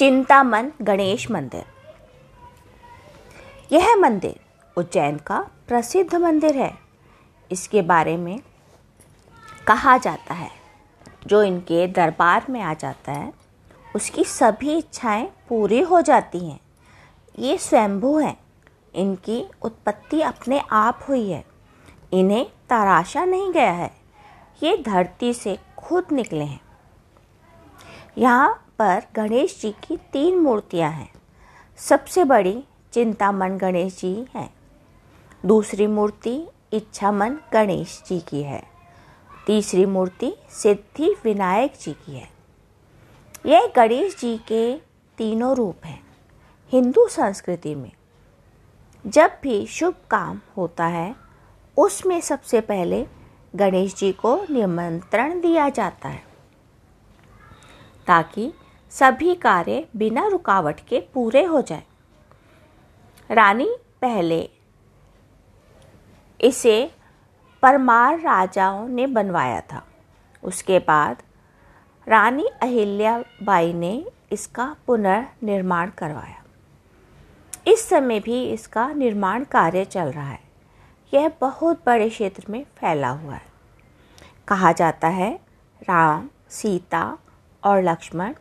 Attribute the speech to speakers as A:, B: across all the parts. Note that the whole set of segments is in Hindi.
A: चिंतामन गणेश मंदिर। यह मंदिर उज्जैन का प्रसिद्ध मंदिर है। इसके बारे में कहा जाता है, जो इनके दरबार में आ जाता है, उसकी सभी इच्छाएँ पूरी हो जाती हैं। ये स्वयंभू हैं। इनकी उत्पत्ति अपने आप हुई है। इन्हें तराशा नहीं गया है। ये धरती से खुद निकले हैं। यहाँ पर गणेश जी की तीन मूर्तियाँ हैं। सबसे बड़ी चिंतामन गणेश जी हैं। दूसरी मूर्ति इच्छामन गणेश जी की है। तीसरी मूर्ति सिद्धि विनायक जी की है। यह गणेश जी के तीनों रूप हैं, हिंदू संस्कृति में। जब भी शुभ काम होता है, उसमें सबसे पहले गणेश जी को निमंत्रण दिया जाता है। ताकि सभी कार्य बिना रुकावट के पूरे हो जाए। रानी पहले इसे परमार राजाओं ने बनवाया था। उसके बाद रानी अहिल्याबाई ने इसका पुनर्निर्माण करवाया। इस समय भी इसका निर्माण कार्य चल रहा है। यह बहुत बड़े क्षेत्र में फैला हुआ है। कहा जाता है राम, सीता और लक्ष्मण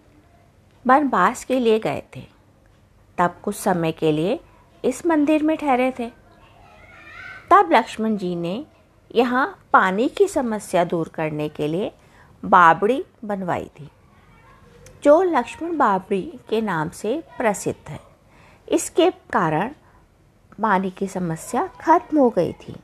A: वनवास के लिए गए थे। तब कुछ समय के लिए इस मंदिर में ठहरे थे। तब लक्ष्मण जी ने यहाँ पानी की समस्या दूर करने के लिए बाबड़ी बनवाई थी, जो लक्ष्मण बाबड़ी के नाम से प्रसिद्ध है। इसके कारण पानी की समस्या खत्म हो गई थी।